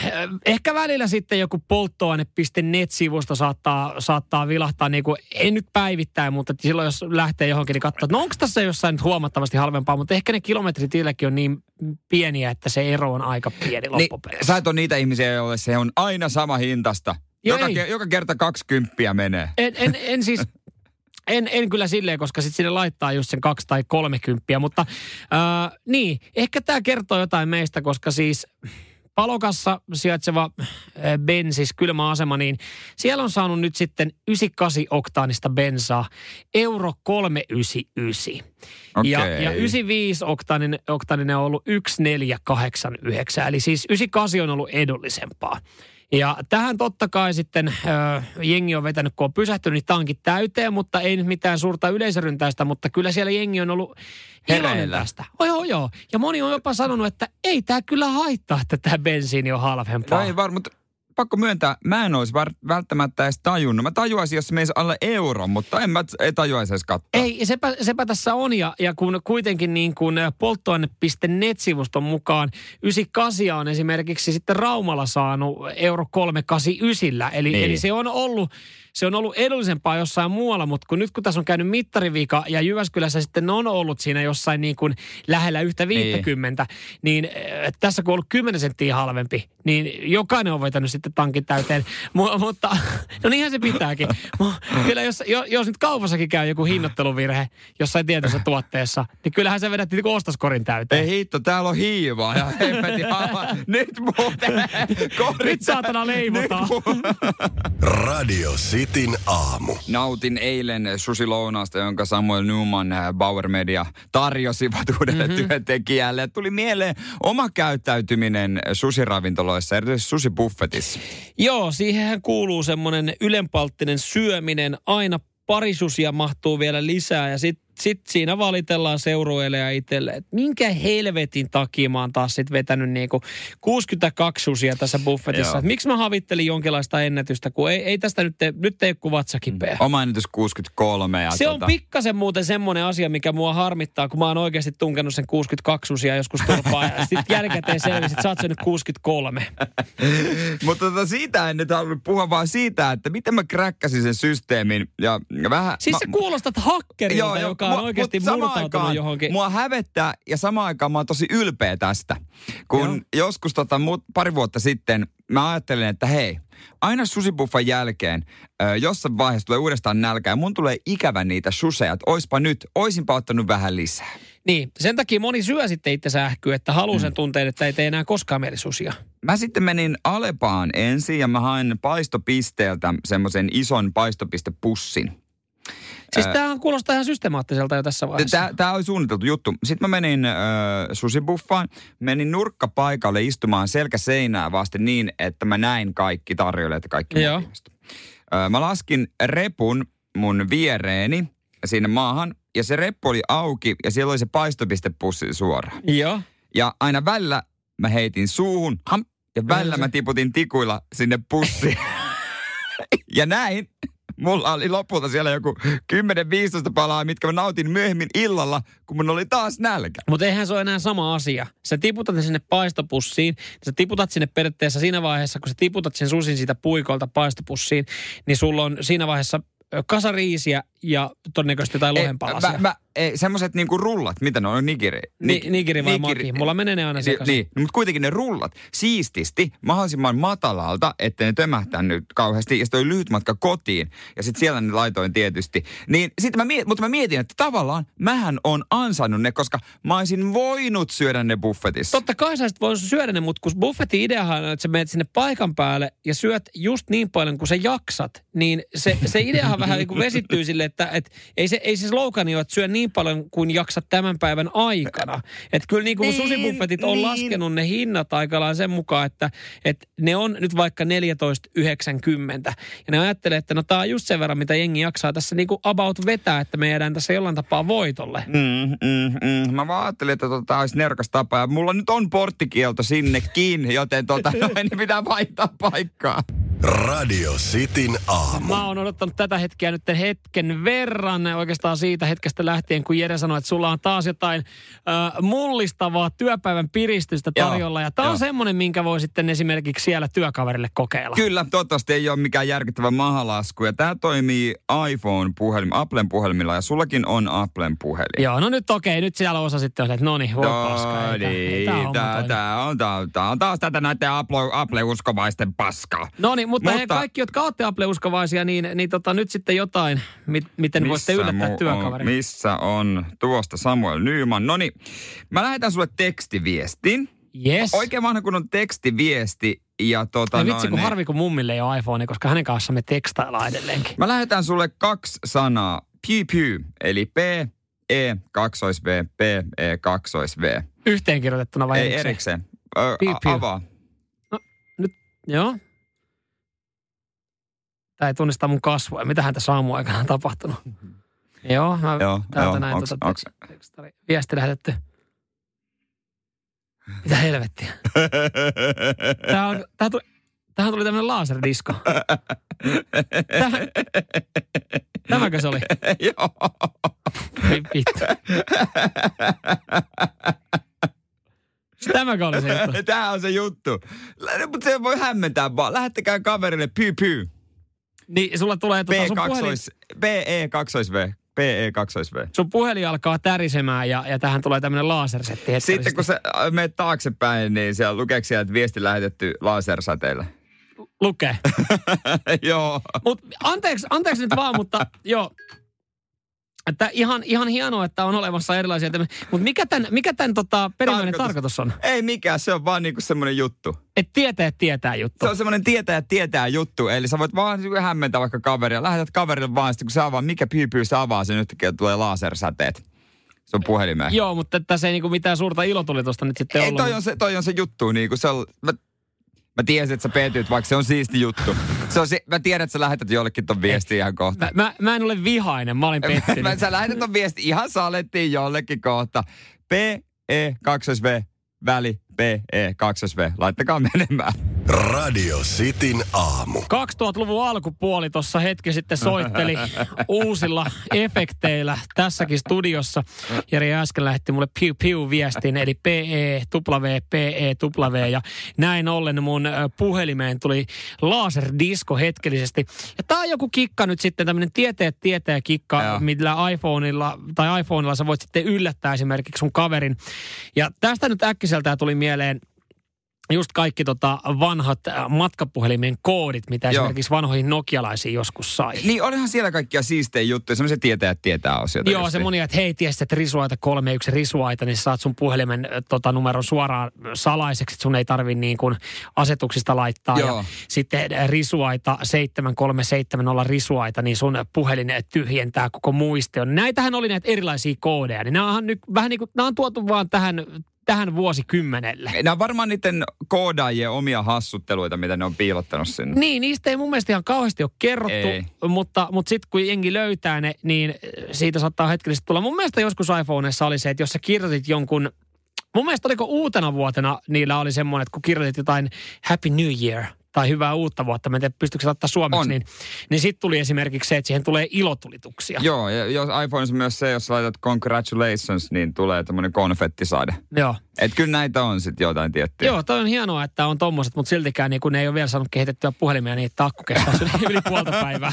Ehkä välillä sitten joku polttoaine.net-sivusto saattaa, saattaa vilahtaa, niin kuin, ei nyt päivittäin, mutta silloin jos lähtee johonkin, niin katsoo, no onko tässä jossain nyt huomattavasti halvempaa, mutta ehkä ne kilometrit on niin pieniä, että se ero on aika pieni niin, loppupeleissä. Niin, sä et ole niitä ihmisiä, joille se on aina sama hintasta. Joka, joka kerta 20 menee. En, en, en siis en, en kyllä silleen, koska sitten sinne laittaa just sen kaksi tai kolmekymppiä, mutta äh, niin, ehkä tämä kertoo jotain meistä, koska siis Palokassa sijaitseva bensis, kylmäasema, niin siellä on saanut nyt sitten 98-oktaanista bensaa euro 399. Okay. Ja, ja 95 oktaaninen, oktaaninen on ollut 1489, eli siis 98 on ollut edullisempaa. Ja tähän totta kai sitten ö, jengi on vetänyt, kun on pysähtynyt, niin tankit täyteen, mutta ei nyt mitään suurta yleisöryntäistä, mutta kyllä siellä jengi on ollut iloinen tästä. Oh, joo, joo. Ja moni on jopa sanonut, että ei tämä kyllä haittaa, että tämä bensiini on halvempaa. No ei varmaan, pakko myöntää, mä en olisi välttämättä edes tajunnut. Mä tajuaisin, jos se menisi alle euron, mutta en mä ei tajuaisi edes katsoa. Ei, sepä, sepä tässä on. Ja, ja kun kuitenkin niin kuin polttoaine.net-sivuston mukaan 98 on esimerkiksi sitten Raumalla saanut euro 389. Eli, niin. eli se on ollut se on ollut edullisempaa jossain muualla, mutta kun nyt kun tässä on käynyt mittarivika ja Jyväskylässä sitten on ollut siinä jossain niin kuin lähellä yhtä 50, niin, niin tässä kun on ollut 10 senttiä halvempi, niin jokainen on vetänyt sitten tankin täyteen. M- mutta no niinhän se pitääkin. Kyllä jos, jos nyt kaupassakin käy joku hinnoitteluvirhe jossain tietyssä tuotteessa, niin kyllähän se vedät niin ostoskorin täyteen. Ei hitto, täällä on hiivaa ja hemmetin Nyt muuten. Nyt saatana leivotaan. Radio Cityn aamu. Nautin eilen Susi Lounaasta, jonka Samuel Newman äh, Bauer Media tarjosivat uudelle mm-hmm. työntekijälle. Tuli mieleen oma käyttäytyminen susiravintoloissa, erityisesti susibuffetissa. Joo, siihen kuuluu semmoinen ylenpalttinen syöminen. Aina pari susia mahtuu vielä lisää ja sitten sitten siinä valitellaan seurueelle ja itselle, että minkä helvetin takia mä oon taas sitten vetänyt niinku 62 susia tässä buffetissa. Miksi mä havittelin jonkinlaista ennätystä, kun ei, ei tästä nyt, te, nyt tee kuin vatsa kipeä. Oma ennätys 63. Ja se tota... on pikkasen muuten semmoinen asia, mikä mua harmittaa, kun mä oon oikeasti tunkenut sen 62 susia joskus turpaa ja sitten jälkikäteen selvisi, että sä oot nyt 63. Mutta tota, siitä en nyt halunnut puhua, vaan siitä, että miten mä kräkkäsin sen systeemin. Ja, vähän, siis sä kuulostat hakkerilta, joka joka on mua, oikeasti murtautunut johonkin. Mua hävettää ja samaan aikaan mä oon tosi ylpeä tästä. Kun Joo. joskus tota, pari vuotta sitten mä ajattelin, että hei, aina susibuffan jälkeen ö, jossain vaiheessa tulee uudestaan nälkä ja mun tulee ikävä niitä suseja, että oispa nyt, oisinpa ottanut vähän lisää. Niin, sen takia moni syö sitten itse sähkyä, että haluaa sen mm. tunteen, että ei tee enää koskaan susia. Mä sitten menin Alepaan ensin ja mä hain paistopisteeltä semmoisen ison paistopistepussin. Siis tämä kuulostaa ihan systemaattiselta jo tässä vaiheessa. Tämä oli suunniteltu juttu. Sitten mä menin äh, susibuffaan, menin nurkkapaikalle istumaan selkä seinää vasten niin, että mä näin kaikki tarjoilijat ja kaikki Joo. Äh, mä laskin repun mun viereeni sinne maahan ja se reppu oli auki ja siellä oli se paistopistepussi suoraan. Joo. Ja aina välillä mä heitin suuhun, ham, ja välillä mä tiputin tikuilla sinne pussiin. ja näin Mulla oli lopulta siellä joku 10-15 palaa, mitkä mä nautin myöhemmin illalla, kun mun oli taas nälkä. Mutta eihän se ole enää sama asia. Sä tiputat sinne paistopussiin, sä tiputat sinne periaatteessa siinä vaiheessa, kun sä tiputat sen susin siitä puikolta paistopussiin, niin sulla on siinä vaiheessa kasariisiä ja todennäköisesti jotain lohenpalasia. Mä, mä, semmoiset niinku rullat, mitä ne on, nigiri? Ni, nigiri vai nigiri. maki? Mulla menee ne aina sekaisin. Niin, mutta kuitenkin ne rullat siististi mahdollisimman matalalta, ettei ne tömähtänyt kauheasti. Ja sitten oli lyhyt matka kotiin ja sitten siellä ne laitoin tietysti. Niin sit mä mietin, mutta mä mietin, että tavallaan mähän on ansainnut ne, koska mä olisin voinut syödä ne buffetissa. Totta kai sä voinut syödä ne, mutta kun buffetin ideahan on, että sä menet sinne paikan päälle ja syöt just niin paljon kuin sä jaksat, niin se, se ideahan vähän niin kuin vesittyy sille, että et, ei, se, ei se slogani ole, että syö niin paljon kuin jaksat tämän päivän aikana. Että kyllä niin kuin niin, susibuffetit on niin. laskenut ne hinnat aikallaan sen mukaan, että, että ne on nyt vaikka 14,90. Ja ne ajattelee, että no tämä on just sen verran, mitä jengi jaksaa tässä niin kuin about vetää, että me jäädään tässä jollain tapaa voitolle. Mm, mm, mm. Mä vaan ajattelin, että tota, tämä olisi nerkas tapa. Ja mulla nyt on porttikielto sinnekin, joten tota, no, niin pitää vaihtaa paikkaa. Radio Cityn aamu. Mä oon odottanut tätä hetkeä nyt hetken verran, oikeastaan siitä hetkestä lähtien, kun Jere sanoi, että sulla on taas jotain äh, mullistavaa työpäivän piristystä tarjolla. Joo, ja tää on semmonen, minkä voi sitten esimerkiksi siellä työkaverille kokeilla. Kyllä, toivottavasti ei ole mikään järkyttävä mahalasku. Ja tää toimii iPhone-puhelim, Applen puhelimilla ja sullakin on Applen puhelin. Joo, no nyt okei, nyt siellä osa sitten on, että no niin, voi paska. Ei, niin, tää, tää, tää, on, tää, tää on taas tätä näiden Apple-uskovaisten paskaa. No niin, mutta, mutta he kaikki, jotka olette Apple-uskovaisia, niin, niin tota, nyt sitten jotain, mit, miten voitte yllättää mu- työkaverin. Missä on tuosta Samuel Nyman? No niin, mä lähetän sulle tekstiviestin. Yes. Oikein vanha kun on tekstiviesti. Ja tota no vitsi, kun niin... harvi kun mummille ei ole iPhone, koska hänen kanssa me tekstaillaan edelleenkin. Mä lähetän sulle kaksi sanaa. Pew pew, eli P, E, kaksois V, P, E, kaksois V. Yhteenkirjoitettuna vai Ei erikseen? Ö, a- avaa. No, nyt, joo. Tämä ei tunnista mun kasvoja. Mitähän tässä aamuaikana on tapahtunut? joo, mä joo, täältä joo, näin onks, tuota onks... Tekstari, viesti lähetetty. Mitä helvettiä? Tää tää tuli, tähän tuli tämmönen laserdisko. Tämä, tämäkö se oli? Joo. Ei vittu. Tämäkö oli se juttu? Tämä on se juttu. Mutta se voi hämmentää vaan. Lähettäkää kaverille pyy pyy. Niin, sulla tulee tota, sun puhelin... BE 2 V. PE 2 V. Sun puhelin alkaa tärisemään ja, ja tähän tulee tämmöinen lasersetti. Sitten kun sä menet taaksepäin, niin siellä lukeeko siellä, että viesti lähetetty lasersäteellä? Lukee. joo. Mut anteeksi, anteeksi nyt vaan, mutta joo, että ihan, ihan hienoa, että on olemassa erilaisia. Mutta mikä tämän, mikä tämän tota, perimmäinen tarkoitus. tarkoitus on? Ei mikään, se on vaan niinku semmoinen juttu. Että tietää, tietää juttu. Se on semmoinen tietää, tietää juttu. Eli sä voit vaan niinku hämmentää vaikka kaveria. Lähetät kaverille vaan, sitten kun se avaa, mikä pyypyy se avaa, sen yhtäkkiä tulee lasersäteet. Se on puhelimeen. Joo, mutta tässä ei niinku mitään suurta ilotulitusta nyt sitten ei, ollut. Toi on se, toi on se juttu. Niinku se on, mä, Mä tiesin, että sä petyt, vaikka se on siisti juttu. Se on si- mä tiedän, että sä lähetät jollekin ton viestin ihan kohta. Mä, mä, mä en ole vihainen, mä olin pettynyt. mä, sä lähetät ton viestin ihan salettiin jollekin kohta. P, E, 2 V, väli, P, E, 2 V. Laittakaa menemään. Radio Cityn aamu. 2000-luvun alkupuoli tuossa hetki sitten soitteli uusilla efekteillä tässäkin studiossa. Jari äsken lähetti mulle piu piu viestin, eli PE, W, PE, W. Ja näin ollen mun puhelimeen tuli laserdisko hetkellisesti. Ja tää on joku kikka nyt sitten, tämmönen tieteet tietää kikka, Joo. millä iPhoneilla tai iPhoneilla sä voit sitten yllättää esimerkiksi sun kaverin. Ja tästä nyt äkkiseltään tuli mieleen just kaikki tota vanhat äh, matkapuhelimen koodit, mitä Joo. esimerkiksi vanhoihin nokialaisiin joskus sai. Niin, olihan siellä kaikkia siistejä juttuja, semmoisia tietää, että tietää asioita. Joo, se monia, että hei, tiesit, että risuaita kolme, yksi risuaita, niin saat sun puhelimen äh, tota, numeron suoraan salaiseksi, että sun ei tarvi niin kuin asetuksista laittaa. Joo. Ja sitten äh, risuaita 7370 risuaita, niin sun puhelin tyhjentää koko muistion. Näitähän oli näitä erilaisia koodeja, niin nämä on nyt vähän niin kuin, nämä on tuotu vaan tähän tähän vuosikymmenelle. Nämä on varmaan niiden koodaajien omia hassutteluita, mitä ne on piilottanut sinne. Niin, niistä ei mun mielestä ihan kauheasti ole kerrottu, ei. mutta, mutta sitten kun jengi löytää ne, niin siitä saattaa hetkellisesti tulla. Mun mielestä joskus iPhoneissa oli se, että jos sä kirjoitit jonkun Mun mielestä oliko uutena vuotena niillä oli semmoinen, että kun kirjoitit jotain Happy New Year tai hyvää uutta vuotta, mä en tiedä pystyykö se laittaa suomeksi, on. niin, niin sitten tuli esimerkiksi se, että siihen tulee ilotulituksia. Joo, ja jos iPhoneissa myös se, jos laitat congratulations, niin tulee tämmöinen konfettisade. Joo. Et kyllä näitä on sitten jotain tiettyjä. Joo, toi on hienoa, että on tommoset, mutta siltikään niin kun ne ei ole vielä saanut kehitettyä puhelimia, niin takku kestää yli puolta päivää.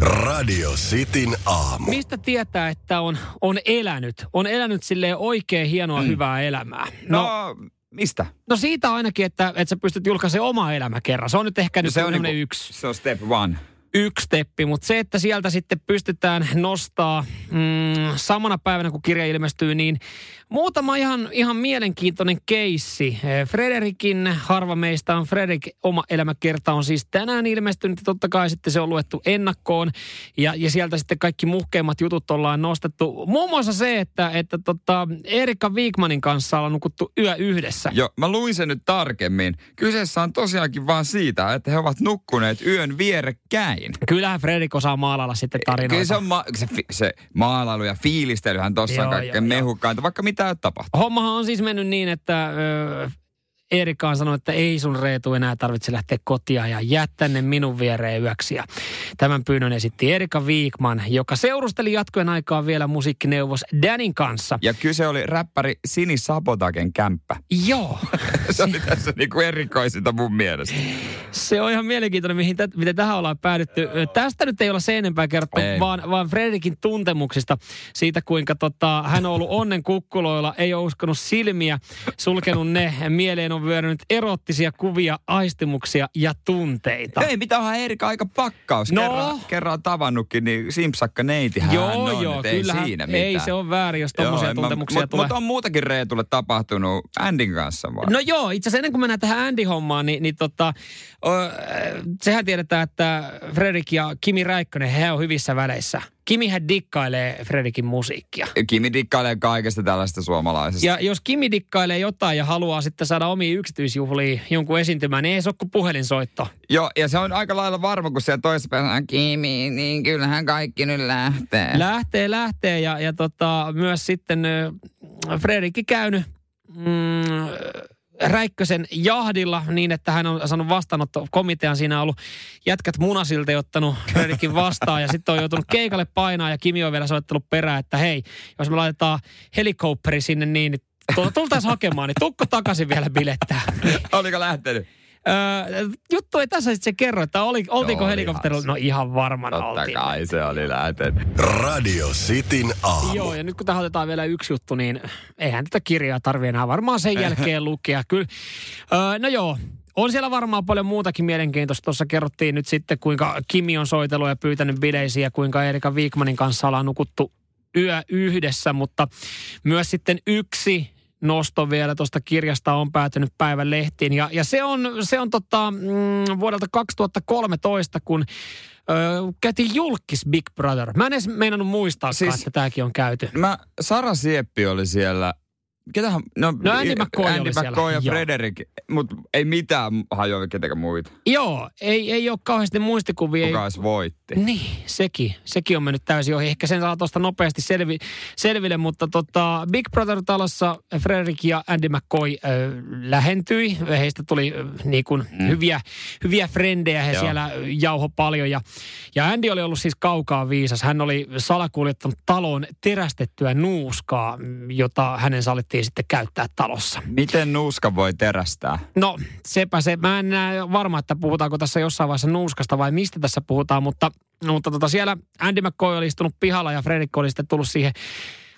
Radio Cityn aamu. Mistä tietää, että on, on elänyt? On elänyt silleen oikein hienoa, mm. hyvää elämää. No, no Mistä? No siitä ainakin, että, että sä pystyt julkaisemaan oma elämä kerran. Se on nyt ehkä no nyt se on niinku, yksi. Se on step one yksi steppi, mutta se, että sieltä sitten pystytään nostaa mm, samana päivänä, kun kirja ilmestyy, niin muutama ihan, ihan mielenkiintoinen keissi. Frederikin, harva meistä on Frederik, oma elämäkerta on siis tänään ilmestynyt, totta kai sitten se on luettu ennakkoon, ja, ja sieltä sitten kaikki muhkeimmat jutut ollaan nostettu. Muun muassa se, että, että tota, Erika Wigmanin kanssa ollaan nukuttu yö yhdessä. Joo, mä luin sen nyt tarkemmin. Kyseessä on tosiaankin vaan siitä, että he ovat nukkuneet yön vierekkäin. Kyllähän Fredrik osaa maalailla sitten tarinoita. Kyllä se on ma- se, se maalailu ja fiilistelyhän tuossa on kaikkein mehukkainta, vaikka mitä ei tapahtunut. Hommahan on siis mennyt niin, että... Öö, Erika on sanonut, että ei sun Reetu enää tarvitse lähteä kotia ja jää tänne minun viereen yöksi. Ja tämän pyynnön esitti Erika Viikman, joka seurusteli jatkojen aikaa vielä musiikkineuvos Danin kanssa. Ja kyse oli räppäri Sini Sabotaken kämppä. Joo. se oli tässä niinku erikoisinta mun mielestä. Se on ihan mielenkiintoinen, mihin t- miten tähän ollaan päädytty. Tästä nyt ei olla sen enempää kerrottu, vaan, vaan Fredrikin tuntemuksista siitä, kuinka tota, hän on ollut onnen kukkuloilla, ei ole uskonut silmiä, sulkenut ne, mieleen on vyörynyt erottisia kuvia, aistimuksia ja tunteita. Ei, mitä onhan Erika aika pakkaus. No. Kerran, kerran tavannutkin, niin simpsakka neiti hän joo, on. Joo, ei siinä mitään. Ei se on väärin, jos tommosia tuntemuksia Mutta mut on muutakin Reetulle tapahtunut Andin kanssa vaan. No joo, itse asiassa ennen kuin mennään tähän Andy-hommaan, niin, niin tota, sehän tiedetään, että Fredrik ja Kimi Räikkönen, he on hyvissä väleissä. Kimihän dikkailee Fredikin musiikkia. Kimi dikkailee kaikesta tällaista suomalaisesta. Ja jos Kimi dikkailee jotain ja haluaa sitten saada omiin yksityisjuhliin jonkun esiintymään, niin ei se ole kuin puhelinsoitto. Joo, ja se on aika lailla varma, kun siellä toisessa päässä Kimi, niin kyllähän kaikki nyt lähtee. Lähtee, lähtee ja, ja tota, myös sitten Fredrikki käynyt mm, Räikkösen jahdilla niin, että hän on saanut vastaanottokomitean. Siinä on ollut jätkät munasilta ottanut Fredrikin vastaan ja sitten on joutunut keikalle painaa ja Kimi on vielä soittanut perään, että hei, jos me laitetaan helikopteri sinne niin, niin tultaisiin hakemaan, niin tukko takaisin vielä bilettää. Oliko lähtenyt? Öö, juttu ei tässä sitten se kerro, että oli, oltiinko no, helikopterilla. No ihan varmaan Totta oltiin. kai se oli lähtenyt. Radio Cityn aamu. Joo, ja nyt kun tähän otetaan vielä yksi juttu, niin eihän tätä kirjaa tarvitse enää varmaan sen jälkeen lukea. Kyllä, öö, no joo, on siellä varmaan paljon muutakin mielenkiintoista. Tuossa kerrottiin nyt sitten, kuinka Kimi on soitellut ja pyytänyt bileisiä, kuinka Erika Viikmanin kanssa ollaan nukuttu yö yhdessä, mutta myös sitten yksi nosto vielä tuosta kirjasta on päätynyt päivän lehtiin. Ja, ja se on, se on tota, mm, vuodelta 2013, kun ö, käytiin julkis Big Brother. Mä en edes meinannut muistaa, siis, että tämäkin on käyty. Mä, Sara Sieppi oli siellä Ketähän? No, no Andy McCoy Andy McCoy ja Frederik, mutta ei mitään hajoa ketäkään muita. Joo, ei, ei ole kauheasti muistikuvia. Kuka edes voitti. Niin, sekin. Sekin on mennyt täysin ohi. Ehkä sen saa tuosta nopeasti selvi, selville, mutta tota, Big Brother-talossa Frederik ja Andy McCoy äh, lähentyi. Heistä tuli äh, niin kuin mm. hyviä, hyviä frendejä. He Joo. siellä jauho paljon. Ja, ja Andy oli ollut siis kaukaa viisas. Hän oli salakuljettanut taloon terästettyä nuuskaa, jota hänen sallittiin sitten käyttää talossa. Miten nuuska voi terästää? No sepä se. Mä en näe varma, että puhutaanko tässä jossain vaiheessa nuuskasta vai mistä tässä puhutaan, mutta, mutta tota siellä Andy McCoy oli istunut pihalla ja Fredrik oli sitten tullut siihen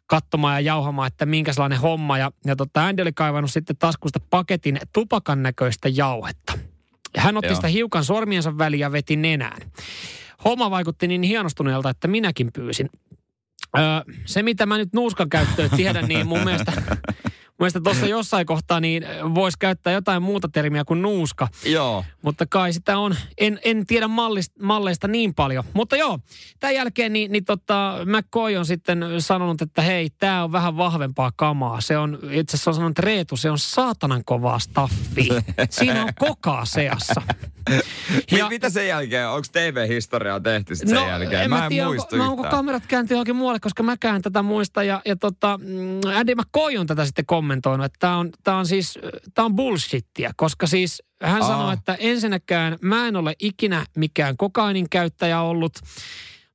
katsomaan ja jauhamaan, että minkälainen homma. Ja, ja tota, Andy oli kaivannut sitten taskusta paketin tupakan näköistä jauhetta. Ja hän otti Joo. sitä hiukan sormiensa väliin ja veti nenään. Homma vaikutti niin hienostuneelta, että minäkin pyysin Öö, se, mitä mä nyt nuuskan käyttöön tiedän, niin mun mielestä Mielestäni tuossa jossain kohtaa niin voisi käyttää jotain muuta termiä kuin nuuska. Joo. Mutta kai sitä on, en, en tiedä mallista, malleista niin paljon. Mutta joo, tämän jälkeen niin, niin tota, McCoy on sitten sanonut, että hei, tämä on vähän vahvempaa kamaa. Se on, itse asiassa on sanonut, että Reetu, se on saatanan kovaa staffi. Siinä on kokaa seassa. Ja, Mitä sen jälkeen? Onko TV-historiaa tehty sitten no, sen jälkeen? En mä, en tiedä, muista onko, onko kamerat kääntyy johonkin muualle, koska mäkään tätä muista. Ja, ja tota, mm, Andy McCoy on tätä sitten kommentoinut että tämä on, tää on siis, tämä on bullshittia, koska siis hän Aa. sanoi, että ensinnäkään mä en ole ikinä mikään kokainin käyttäjä ollut,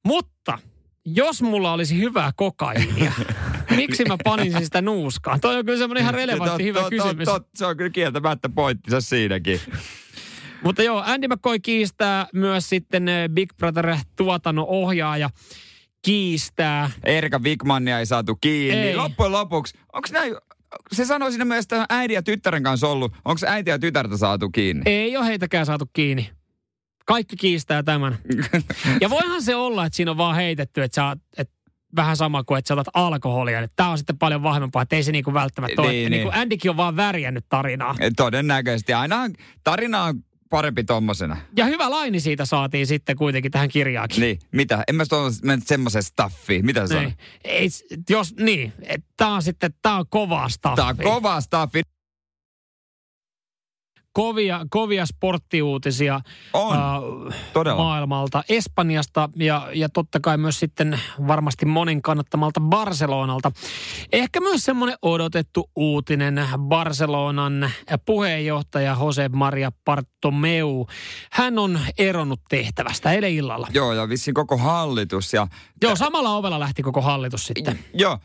mutta jos mulla olisi hyvää kokainia, miksi mä panisin sitä nuuskaan? Toi on kyllä semmoinen ihan relevantti hyvä kysymys. Se on kyllä kieltämättä pointtinsa siinäkin. Mutta joo, Andy McCoy kiistää myös sitten eh, Big Brother-tuotannon ohjaaja kiistää. Erika Wigmania ei saatu kiinni. Ei. Loppujen lopuksi, onko näin, se sanoi sinne myös, että äidin ja tyttären kanssa ollut. Onko äiti ja tytärtä saatu kiinni? Ei ole heitäkään saatu kiinni. Kaikki kiistää tämän. ja voihan se olla, että siinä on vaan heitetty, että sä että vähän sama kuin, että sä otat alkoholia. Tämä on sitten paljon vahvempaa, että ei se niinku välttämättä niin, ole. Niin. Niin kuin Andykin on vaan värjännyt tarinaa. Todennäköisesti. Aina tarina on parempi tommosena. Ja hyvä laini siitä saatiin sitten kuitenkin tähän kirjaakin. Niin, mitä? En mä mennyt semmoisen staffiin. Mitä se niin. on? Ei, jos, niin, tää on sitten, tää on kovaa staffi. Tää on kovaa staffi. Kovia, kovia sporttiuutisia On, uh, maailmalta, Espanjasta ja, ja totta kai myös sitten varmasti monin kannattamalta Barcelonalta. Ehkä myös semmoinen odotettu uutinen Barcelonan puheenjohtaja Jose Maria Bartomeu. Hän on eronnut tehtävästä eilen illalla. Joo, ja vissiin koko hallitus. Ja... Joo, samalla ovella lähti koko hallitus sitten. Joo,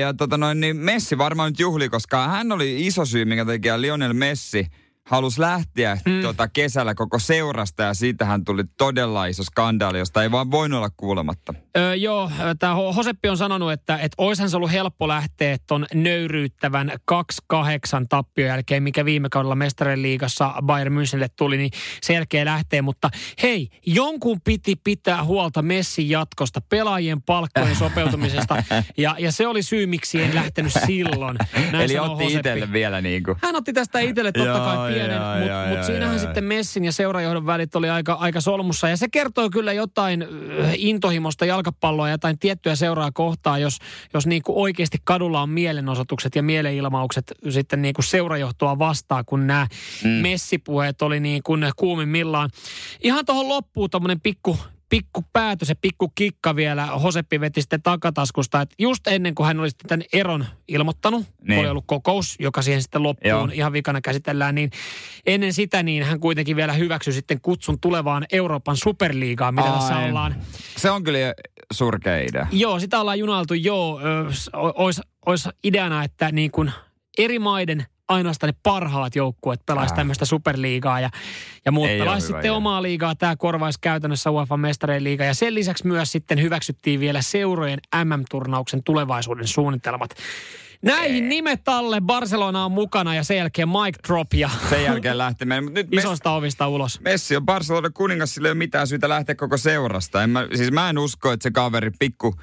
ja tota noin, niin Messi varmaan nyt juhli, koska hän oli iso syy, minkä takia Lionel Messi – halusi lähteä mm. tota kesällä koko seurasta ja siitähän tuli todella iso skandaali, josta ei vaan voinut olla kuulematta. Öö, joo, tämä Hoseppi on sanonut, että, että oishan se ollut helppo lähteä ton nöyryyttävän 2-8 tappion jälkeen, mikä viime kaudella mestarien liigassa Bayern Münchenille tuli, niin sen jälkeen lähtee. Mutta hei, jonkun piti pitää huolta Messin jatkosta, pelaajien palkkojen sopeutumisesta, ja, ja se oli syy, miksi en lähtenyt silloin. Näin Eli otti itselle vielä niin kuin. Hän otti tästä itselle totta kai pienen, mutta mut siinähän sitten Messin ja seurajohdon välit oli aika, aika solmussa. Ja se kertoo kyllä jotain intohimosta jalkapalloa ja jotain tiettyä seuraa kohtaa, jos, jos niin kuin oikeasti kadulla on mielenosoitukset ja mielenilmaukset sitten niin kuin seurajohtoa vastaan, kun nämä mm. messipuheet oli niin kuin kuumimmillaan. Ihan tuohon loppuun tämmöinen pikku, pikku päätös ja pikku kikka vielä Hoseppi veti sitten takataskusta, että just ennen kuin hän oli sitten tämän eron ilmoittanut, niin. oli ollut kokous, joka siihen sitten loppuun Joo. ihan vikana käsitellään, niin ennen sitä niin hän kuitenkin vielä hyväksyi sitten kutsun tulevaan Euroopan superliigaan, mitä Ai. tässä ollaan. Se on kyllä surkea idea. Joo, sitä ollaan junailtu, joo, olisi ideana, että niin kuin eri maiden ainoastaan ne parhaat joukkueet pelaisi äh. tämmöistä superliigaa ja, ja muut pelaisi sitten idea. omaa liigaa. Tämä korvaisi käytännössä UEFA mestareen liiga ja sen lisäksi myös sitten hyväksyttiin vielä seurojen MM-turnauksen tulevaisuuden suunnitelmat. Näihin nimet alle, Barcelona on mukana ja sen jälkeen Mike Drop ja sen jälkeen lähtemään. Nyt isosta Messi, ovista ulos. Messi on Barcelona kuningas, sillä ei ole mitään syytä lähteä koko seurasta. En mä, siis mä en usko, että se kaveri, pikku,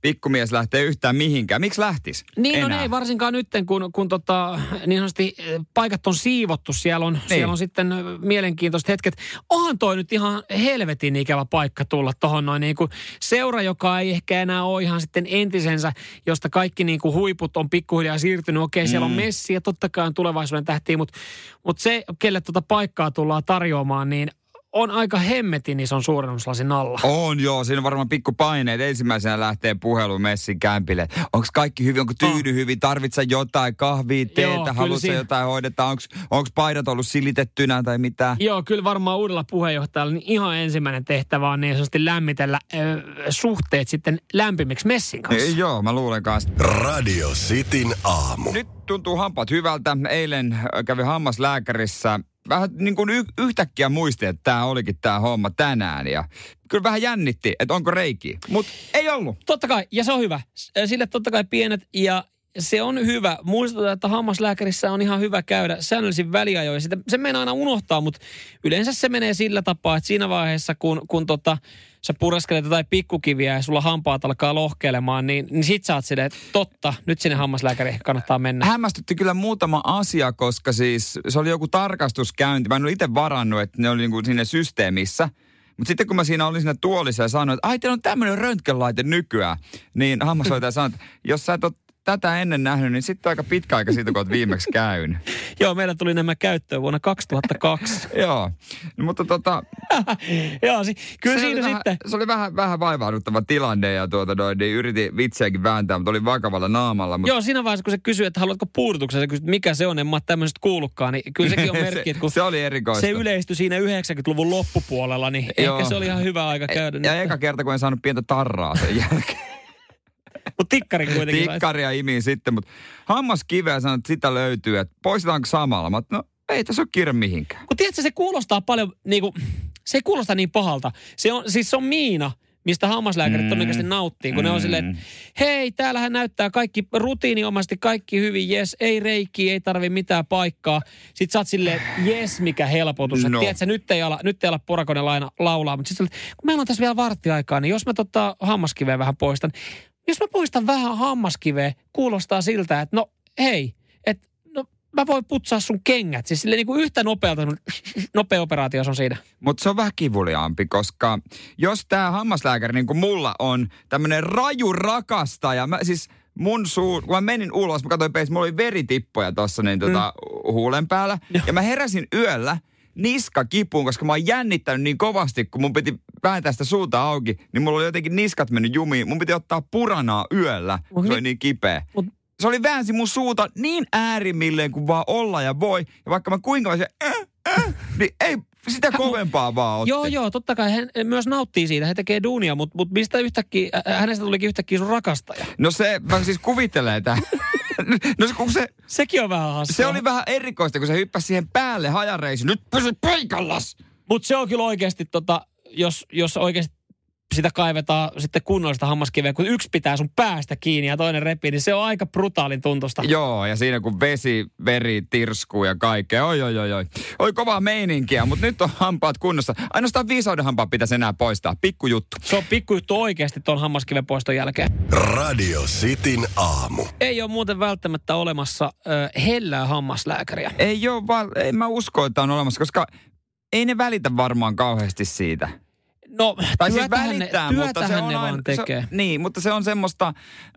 pikkumies lähtee yhtään mihinkään. Miksi lähtis? Niin no Enää? no ei, varsinkaan nyt, kun, kun tota, niin sanotusti eh, paikat on siivottu. Siellä on, niin. siellä on sitten eh, mielenkiintoiset hetket. Onhan toi nyt ihan helvetin ikävä paikka tulla tuohon noin niin kuin seura, joka ei ehkä enää ole ihan sitten entisensä, josta kaikki niin kuin huiput on pikkuhiljaa siirtynyt. Okei, mm. siellä on mm. Messi ja totta kai on tulevaisuuden tähtiä, mutta, mutta se, kelle tuota paikkaa tullaan tarjoamaan, niin on aika hemmetin ison suurennuslasin alla. On joo, siinä on varmaan pikku paineet. Ensimmäisenä lähtee puhelu Messin kämpille. Onko kaikki hyvin, onko tyydy oh. hyvin, tarvitse jotain kahvia, teetä, haluatko siinä... jotain hoidetaan, onko paidat ollut silitettynä tai mitä? Joo, kyllä varmaan uudella puheenjohtajalla niin ihan ensimmäinen tehtävä on niin sanotusti lämmitellä äh, suhteet sitten lämpimiksi Messin kanssa. E, joo, mä luulen kanssa. Radio Cityn aamu. Nyt tuntuu hampaat hyvältä. Eilen kävi hammaslääkärissä vähän niin kuin y- yhtäkkiä muisti, että tämä olikin tämä homma tänään. Ja kyllä vähän jännitti, että onko reiki. Mutta ei ollut. Totta kai, ja se on hyvä. Sille totta kai pienet ja se on hyvä. Muistutaan, että hammaslääkärissä on ihan hyvä käydä säännöllisin väliajoin. Sitä, se menee aina unohtaa, mutta yleensä se menee sillä tapaa, että siinä vaiheessa, kun, kun tota, sä pureskelet jotain pikkukiviä ja sulla hampaat alkaa lohkeilemaan, niin, niin sit sä oot silleen, että totta, nyt sinne hammaslääkäriin kannattaa mennä. Hämmästytti kyllä muutama asia, koska siis se oli joku tarkastuskäynti. Mä en ole itse varannut, että ne oli kuin siinä systeemissä. Mutta sitten kun mä siinä olin siinä tuolissa ja sanoin, että ai teillä on tämmöinen röntgenlaite nykyään, niin hammashoitaja sanoi, että jos sä et ole tätä ennen nähnyt, niin sitten aika pitkä aika siitä, kun olet viimeksi käynyt. Joo, meillä tuli nämä käyttöön vuonna 2002. Joo, no, mutta tota... Joo, si- kyllä siinä vähän, sitten... Se oli vähän, vähän vaivauduttava tilanne ja tuota noin, niin yritin vitsiäkin vääntää, mutta oli vakavalla naamalla. Mutta... Joo, siinä vaiheessa, kun se kysyi, että haluatko puudutuksen, se kysyi, mikä se on, en mä tämmöisestä kuullutkaan, niin kyllä sekin on merkki, että kun se, oli erikoista. se yleistyi siinä 90-luvun loppupuolella, niin Joo. ehkä se oli ihan hyvä aika käydä. Ja, ja eka kerta, kun en saanut pientä tarraa sen jälkeen. Mutta tikkari kuitenkin. Tikkaria imiin sitten, mutta hammaskiveä sanoi, että sitä löytyy, että poistetaanko samalla? Mä, no ei tässä ole kiire mihinkään. Kun tiedätkö, se kuulostaa paljon, niin kuin, se ei kuulosta niin pahalta. Se on, siis se on miina, mistä hammaslääkärit mm. oikeasti nauttii, kun mm. ne on silleen, että hei, täällähän näyttää kaikki rutiiniomasti, kaikki hyvin, jes, ei reikki, ei tarvi mitään paikkaa. Sitten sä oot silleen, jes, mikä helpotus. No. Että tiedätkö, nyt ei ala, nyt ei ala porakone laina, laulaa, mutta sitten kun meillä on tässä vielä varttiaikaa, niin jos mä tota hammaskiveen vähän poistan, jos mä poistan vähän hammaskiveä, kuulostaa siltä, että no hei, että no mä voin putsaa sun kengät. Siis sille niin kuin yhtä nopealta, nopea operaatio on siinä. Mutta se on vähän kivuliaampi, koska jos tämä hammaslääkäri niin kuin mulla on tämmöinen raju rakastaja, mä siis mun suu, kun mä menin ulos, mä katsoin peistä, mulla oli veritippoja tossa niin tota, mm. huulen päällä. Ja mä heräsin yöllä niska kipuun, koska mä oon jännittänyt niin kovasti, kun mun piti vääntää sitä suuta auki, niin mulla oli jotenkin niskat mennyt jumiin. Mun piti ottaa puranaa yöllä, se oli niin kipeä. Mut, se oli väänsi mun suuta niin äärimmilleen kuin vaan olla ja voi. Ja vaikka mä kuinka mä se, äh, äh, niin ei sitä kovempaa vaan otti. Joo, joo, totta kai hän myös nauttii siitä, hän tekee duunia, mutta, mutta mistä yhtäkkiä, hänestä tulikin yhtäkkiä sun rakastaja? No se, mä siis kuvittelen, että no kun se, Sekin on vähän hassua. Se oli vähän erikoista, kun se hyppäsi siihen päälle hajareisiin. Nyt pysy paikallas! Mutta se on kyllä oikeasti, tota, jos, jos oikeasti sitä kaivetaan sitten kunnollista hammaskiveä, kun yksi pitää sun päästä kiinni ja toinen repii, niin se on aika brutaalin tuntusta. Joo, ja siinä kun vesi, veri, tirskuu ja kaikkea, oi oi oi oi. Oi kovaa meininkiä, mutta nyt on hampaat kunnossa. Ainoastaan viisauden hampaat pitäisi enää poistaa, pikkujuttu. Se on pikkujuttu oikeasti tuon hammaskiven poiston jälkeen. Radio Cityn aamu. Ei ole muuten välttämättä olemassa ö, hellää hammaslääkäriä. Ei ole, vaan en mä usko, että on olemassa, koska ei ne välitä varmaan kauheasti siitä. No, tai siis välittää, ne, mutta se on ne vaan tekee. Se, niin, mutta se on semmoista,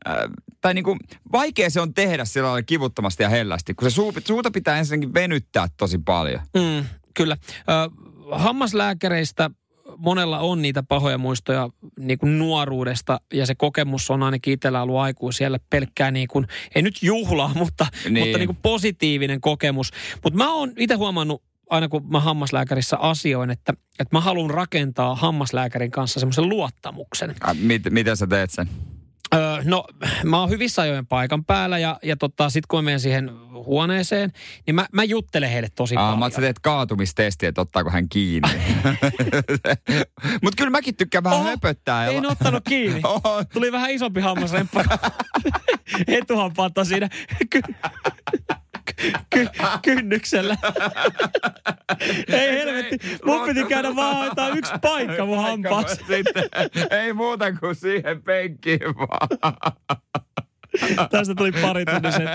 äh, tai niinku, vaikea se on tehdä sillä lailla kivuttomasti ja hellästi, kun se suu, suuta pitää ensinnäkin venyttää tosi paljon. Mm, kyllä. Äh, hammaslääkäreistä monella on niitä pahoja muistoja niin kuin nuoruudesta ja se kokemus on ainakin itsellä ollut aikuis siellä pelkkää niin kuin, ei nyt juhlaa, mutta, niin. mutta niin kuin positiivinen kokemus. Mutta mä oon itse huomannut aina kun mä hammaslääkärissä asioin, että, että mä haluan rakentaa hammaslääkärin kanssa semmoisen luottamuksen. Äh, mit, miten sä teet sen? Öö, no, mä oon hyvissä ajoin paikan päällä ja, ja tota, sit kun mä menen siihen huoneeseen, niin mä, mä juttelen heille tosi Aa, paljon. Mä sä teet kaatumistestiä, että ottaako hän kiinni. Mutta kyllä mäkin tykkään vähän Oho, höpöttää. En ottanut kiinni. Oho. Tuli vähän isompi hammasremppa. Etuhampaatta siinä ky- kynnyksellä. Ei helvetti, mun piti käydä vaan yksi paikka mun hampaassa. ei muuta kuin siihen penkkiin vaan. Tästä tuli pari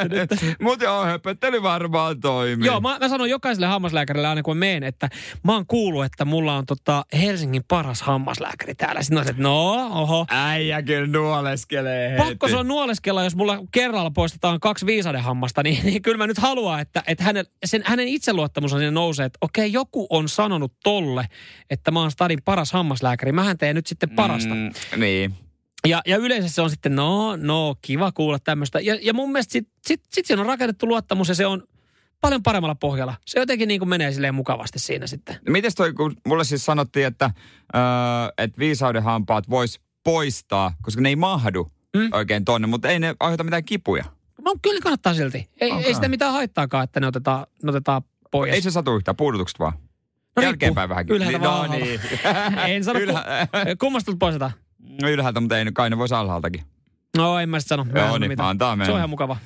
nyt. Mutta joo, höpöttely varmaan toimii. Joo, mä, mä sanon jokaiselle hammaslääkärille aina kun meen, että mä oon kuullut, että mulla on tota Helsingin paras hammaslääkäri täällä. Sitten on että no, oho. Äijä kyllä nuoleskelee heti. Pakko se on nuoleskella, jos mulla kerralla poistetaan kaksi viisadehammasta, niin, niin kyllä mä nyt haluan, että, että hänen, sen, hänen itseluottamus on siinä nousee, että okei, joku on sanonut tolle, että mä oon stadin paras hammaslääkäri. Mähän teen nyt sitten parasta. Mm, niin. Ja, ja yleensä se on sitten, no, no, kiva kuulla tämmöistä. Ja, ja mun mielestä sitten sit, sit siinä on rakennettu luottamus ja se on paljon paremmalla pohjalla. Se jotenkin niin kuin menee silleen mukavasti siinä sitten. Mites toi, kun mulle siis sanottiin, että, öö, että viisaudenhampaat vois poistaa, koska ne ei mahdu mm. oikein tonne, mutta ei ne aiheuta mitään kipuja. No kyllä kannattaa silti. Ei, okay. ei sitä mitään haittaakaan, että ne otetaan, ne otetaan pois. Ei se satu yhtään, puudutukset vaan. No Jälkeenpäin vähänkin. Ylhäältä niin, no, niin. en sano, Ylhä... kummasta poistetaan? No ylhäältä, mutta ei, kai ne voisi alhaaltakin. No en mä sit sano. Joo, niin, mitään. antaa mennä. Se on ihan mukava.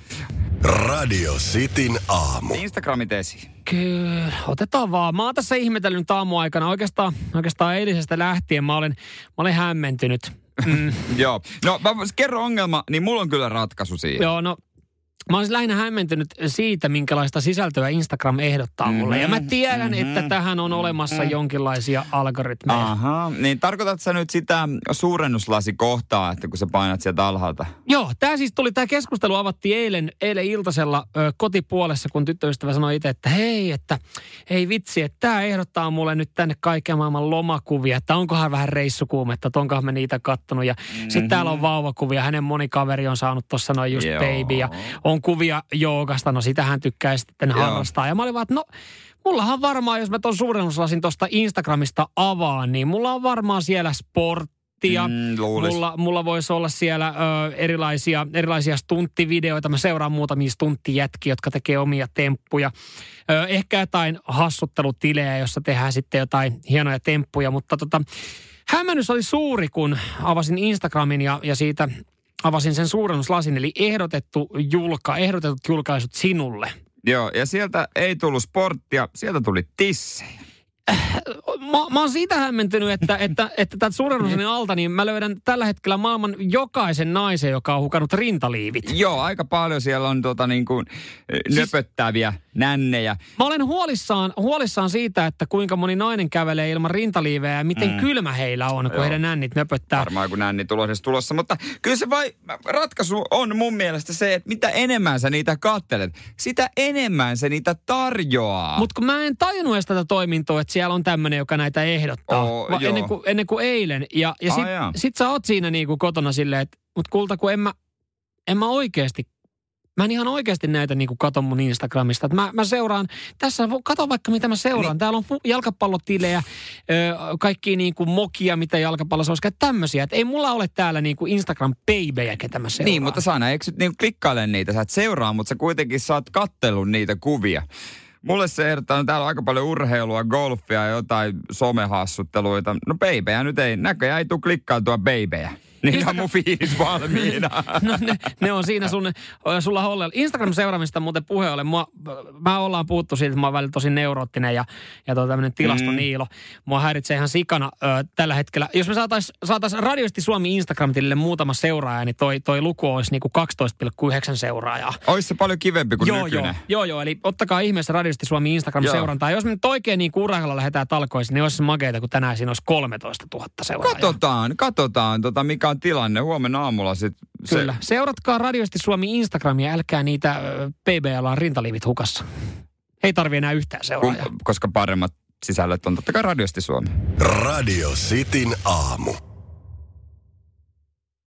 Radio Cityn aamu. Instagramit esiin. Kyllä, otetaan vaan. Mä oon tässä ihmetellyt aamuaikana. Oikeastaan, oikeastaan eilisestä lähtien mä olen, mä olen hämmentynyt. Mm. Joo. No mä kerro ongelma, niin mulla on kyllä ratkaisu siihen. Joo, no Mä olisin lähinnä hämmentynyt siitä, minkälaista sisältöä Instagram ehdottaa mm-hmm. mulle. Ja mä mhm. tiedän, mm-hmm. että tähän on olemassa mm-hmm. jonkinlaisia algoritmeja. Aha, niin tarkoitatko sä nyt sitä suurennuslasi-kohtaa, että kun sä painat sieltä alhaalta? Joo, tämä siis tuli, tämä keskustelu avattiin eilen, eilen iltasella ö, kotipuolessa, kun tyttöystävä sanoi itse, että hei, että ei vitsi, että tämä ehdottaa mulle nyt tänne kaiken maailman lomakuvia, että onkohan vähän reissukuumetta, että onkohan me niitä kattonut. Ja mm-hmm. sitten täällä on vauvakuvia, hänen moni kaveri on saanut tuossa noin just Joo. baby ja on kuvia joogasta, no sitä hän tykkää sitten harrastaa. Ja mä olin vaan, että no, mullahan varmaan, jos mä ton suurennuslasin tuosta Instagramista avaan, niin mulla on varmaan siellä sport, Mm, mulla, mulla voisi olla siellä ö, erilaisia, erilaisia stunttivideoita. Mä seuraan muutamia stunttijätkiä, jotka tekee omia temppuja. Ö, ehkä jotain hassuttelutilejä, jossa tehdään sitten jotain hienoja temppuja. Mutta tota, hämmennys oli suuri, kun avasin Instagramin ja, ja siitä avasin sen suurennuslasin, eli ehdotettu julka, ehdotetut julkaisut sinulle. Joo, ja sieltä ei tullut sporttia, sieltä tuli tissejä. Mä, mä oon siitä hämmentynyt, että, että, että täältä suurennusanin alta, niin mä löydän tällä hetkellä maailman jokaisen naisen, joka on hukannut rintaliivit. Joo, aika paljon siellä on tota niin kuin siis, nöpöttäviä nännejä. Mä olen huolissaan, huolissaan siitä, että kuinka moni nainen kävelee ilman rintaliivejä ja miten mm. kylmä heillä on, kun Joo. heidän nännit nöpöttää. Varmaan kun nänni tulossa tulossa, mutta kyllä se vai, ratkaisu on mun mielestä se, että mitä enemmän sä niitä kattelet, sitä enemmän se niitä tarjoaa. Mutta kun mä en tajunnut edes tätä toimintoa, että siellä on tämmöinen, joka näitä ehdottaa. Oh, ennen, kuin, ennen kuin eilen. Ja, ja sit, ah, sit sä oot siinä niinku kotona silleen, että mut kulta, kun en mä, en mä oikeasti Mä en ihan oikeasti näitä niin kuin katon mun Instagramista. Mä, mä seuraan, tässä kato vaikka mitä mä seuraan. Niin. Täällä on jalkapallotilejä, kaikki niin kuin mokia, mitä jalkapallossa olisi, tämmöisiä. Että ei mulla ole täällä niin kuin instagram peibejä ketä mä seuraan. Niin, mutta sä aina eksyt niin klikkaile niitä. Sä et seuraa, mutta sä kuitenkin saat kattelun niitä kuvia. Mulle se ehdottaa, täällä on aika paljon urheilua, golfia ja jotain somehassutteluita. No beibejä nyt ei, näköjään ei tule klikkailtua beibejä. Niin on mun fiilis valmiina. no ne, ne, on siinä sun, sulla hollella. Instagram-seuraamista muuten puhe ole. Mua, mä ollaan puhuttu siitä, että mä oon välillä tosi neuroottinen ja, ja tuo tämmönen tilastoniilo. Mm. Mua häiritsee ihan sikana ö, tällä hetkellä. Jos me saatais, saatais radiosti Suomi Instagram-tilille muutama seuraaja, niin toi, toi luku olisi niinku 12,9 seuraajaa. Olisi se paljon kivempi kuin joo, nykyinen. Joo, joo, joo. Eli ottakaa ihmeessä radiosti Suomi Instagram-seurantaa. Jos me nyt oikein niin urheilla lähdetään talkoisiin, niin olisi makeita, kun tänään siinä olisi 13 000 seuraajaa. Katsotaan, katsotaan, tota, mikä on tilanne. Huomenna aamulla sitten. Se... Kyllä. Seuratkaa radiosti Suomi Instagramia, älkää niitä PBL rintaliivit hukassa. Ei tarvi enää yhtään seuraajaa. Koska paremmat sisällöt on totta kai radiosti Suomi. Radio Cityn aamu.